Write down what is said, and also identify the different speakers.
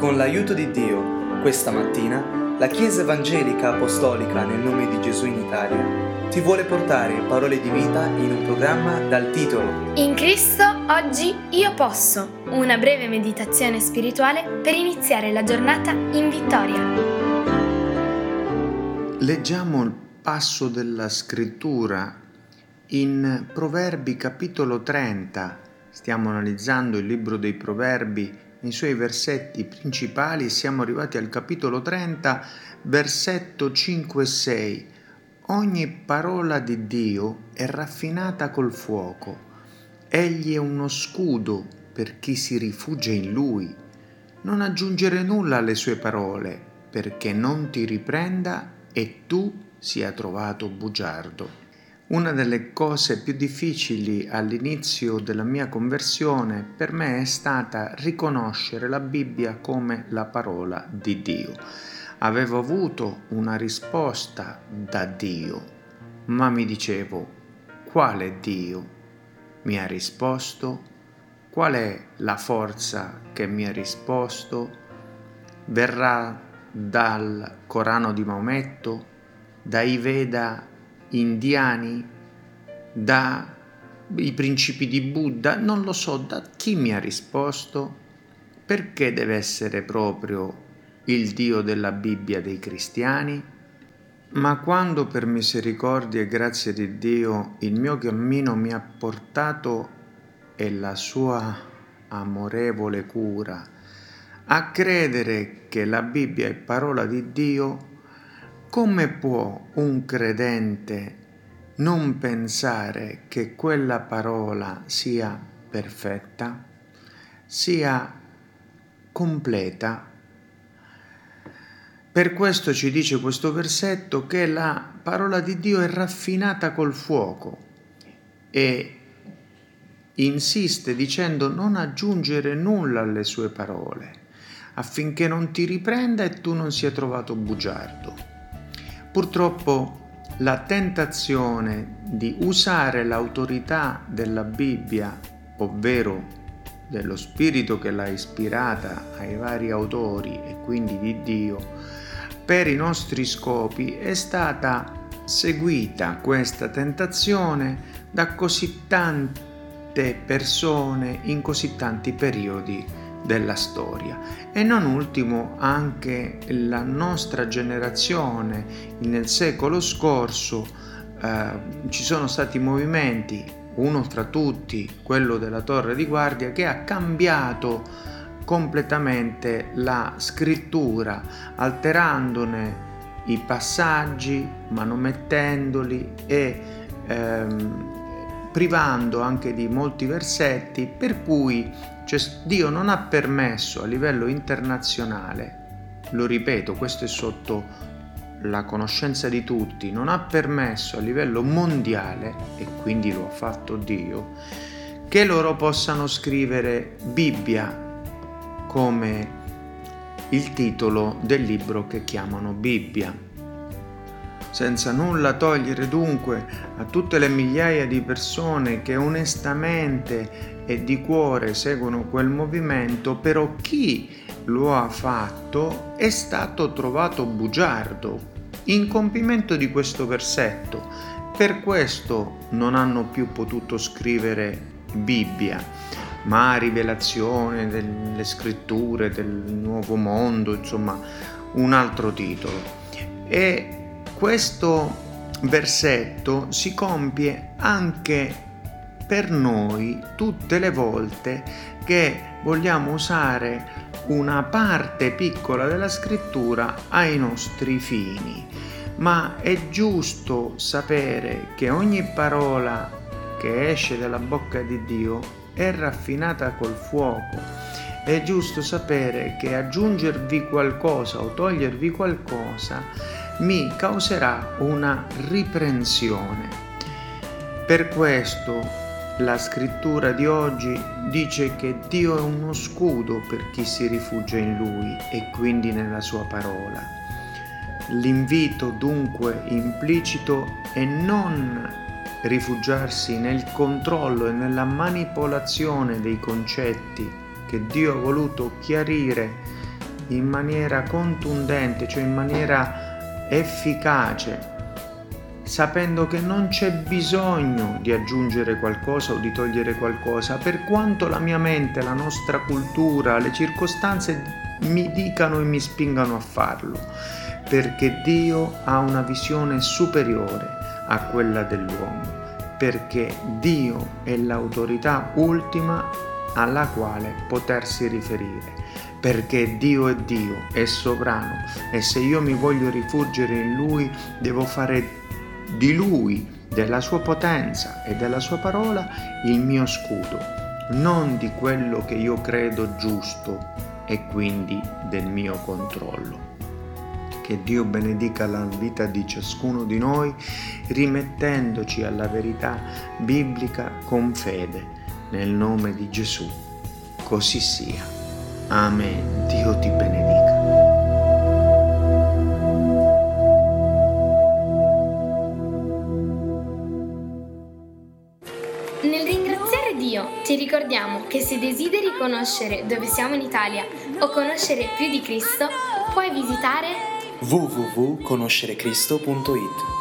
Speaker 1: Con l'aiuto di Dio, questa mattina, la Chiesa Evangelica Apostolica nel nome di Gesù in Italia ti vuole portare parole di vita in un programma dal titolo
Speaker 2: In Cristo oggi io posso, una breve meditazione spirituale per iniziare la giornata in vittoria.
Speaker 3: Leggiamo il passo della scrittura in Proverbi capitolo 30. Stiamo analizzando il libro dei Proverbi nei suoi versetti principali siamo arrivati al capitolo 30, versetto 5 e 6. Ogni parola di Dio è raffinata col fuoco. Egli è uno scudo per chi si rifugia in lui. Non aggiungere nulla alle sue parole, perché non ti riprenda e tu sia trovato bugiardo. Una delle cose più difficili all'inizio della mia conversione per me è stata riconoscere la Bibbia come la parola di Dio. Avevo avuto una risposta da Dio, ma mi dicevo, quale Dio? Mi ha risposto? Qual è la forza che mi ha risposto? Verrà dal Corano di Maometto, dai Veda indiani, dai principi di Buddha, non lo so da chi mi ha risposto, perché deve essere proprio il Dio della Bibbia dei cristiani? Ma quando per misericordia e grazia di Dio il mio cammino mi ha portato e la sua amorevole cura a credere che la Bibbia è parola di Dio, come può un credente non pensare che quella parola sia perfetta, sia completa? Per questo ci dice questo versetto che la parola di Dio è raffinata col fuoco e insiste dicendo non aggiungere nulla alle sue parole affinché non ti riprenda e tu non sia trovato bugiardo. Purtroppo la tentazione di usare l'autorità della Bibbia, ovvero dello spirito che l'ha ispirata ai vari autori e quindi di Dio, per i nostri scopi è stata seguita questa tentazione da così tante persone in così tanti periodi della storia. E non ultimo anche la nostra generazione nel secolo scorso eh, ci sono stati movimenti uno fra tutti quello della torre di guardia che ha cambiato completamente la scrittura alterandone i passaggi manomettendoli e ehm, privando anche di molti versetti per cui cioè, Dio non ha permesso a livello internazionale, lo ripeto, questo è sotto la conoscenza di tutti, non ha permesso a livello mondiale, e quindi lo ha fatto Dio, che loro possano scrivere Bibbia come il titolo del libro che chiamano Bibbia senza nulla togliere dunque a tutte le migliaia di persone che onestamente e di cuore seguono quel movimento, però chi lo ha fatto è stato trovato bugiardo, in compimento di questo versetto. Per questo non hanno più potuto scrivere Bibbia, ma rivelazione delle scritture del nuovo mondo, insomma, un altro titolo. E questo versetto si compie anche per noi tutte le volte che vogliamo usare una parte piccola della scrittura ai nostri fini. Ma è giusto sapere che ogni parola che esce dalla bocca di Dio è raffinata col fuoco. È giusto sapere che aggiungervi qualcosa o togliervi qualcosa mi causerà una riprensione. Per questo la scrittura di oggi dice che Dio è uno scudo per chi si rifugia in Lui e quindi nella sua parola. L'invito dunque implicito è non rifugiarsi nel controllo e nella manipolazione dei concetti che Dio ha voluto chiarire in maniera contundente, cioè in maniera efficace, sapendo che non c'è bisogno di aggiungere qualcosa o di togliere qualcosa, per quanto la mia mente, la nostra cultura, le circostanze mi dicano e mi spingano a farlo, perché Dio ha una visione superiore a quella dell'uomo, perché Dio è l'autorità ultima alla quale potersi riferire, perché Dio è Dio, è sovrano e se io mi voglio rifugere in Lui devo fare di Lui, della sua potenza e della sua parola il mio scudo, non di quello che io credo giusto e quindi del mio controllo. Che Dio benedica la vita di ciascuno di noi rimettendoci alla verità biblica con fede nel nome di Gesù. Così sia. Amen. Dio ti benedica.
Speaker 2: Nel ringraziare Dio ti ricordiamo che se desideri conoscere dove siamo in Italia o conoscere più di Cristo, puoi visitare
Speaker 1: www.conoscerecristo.it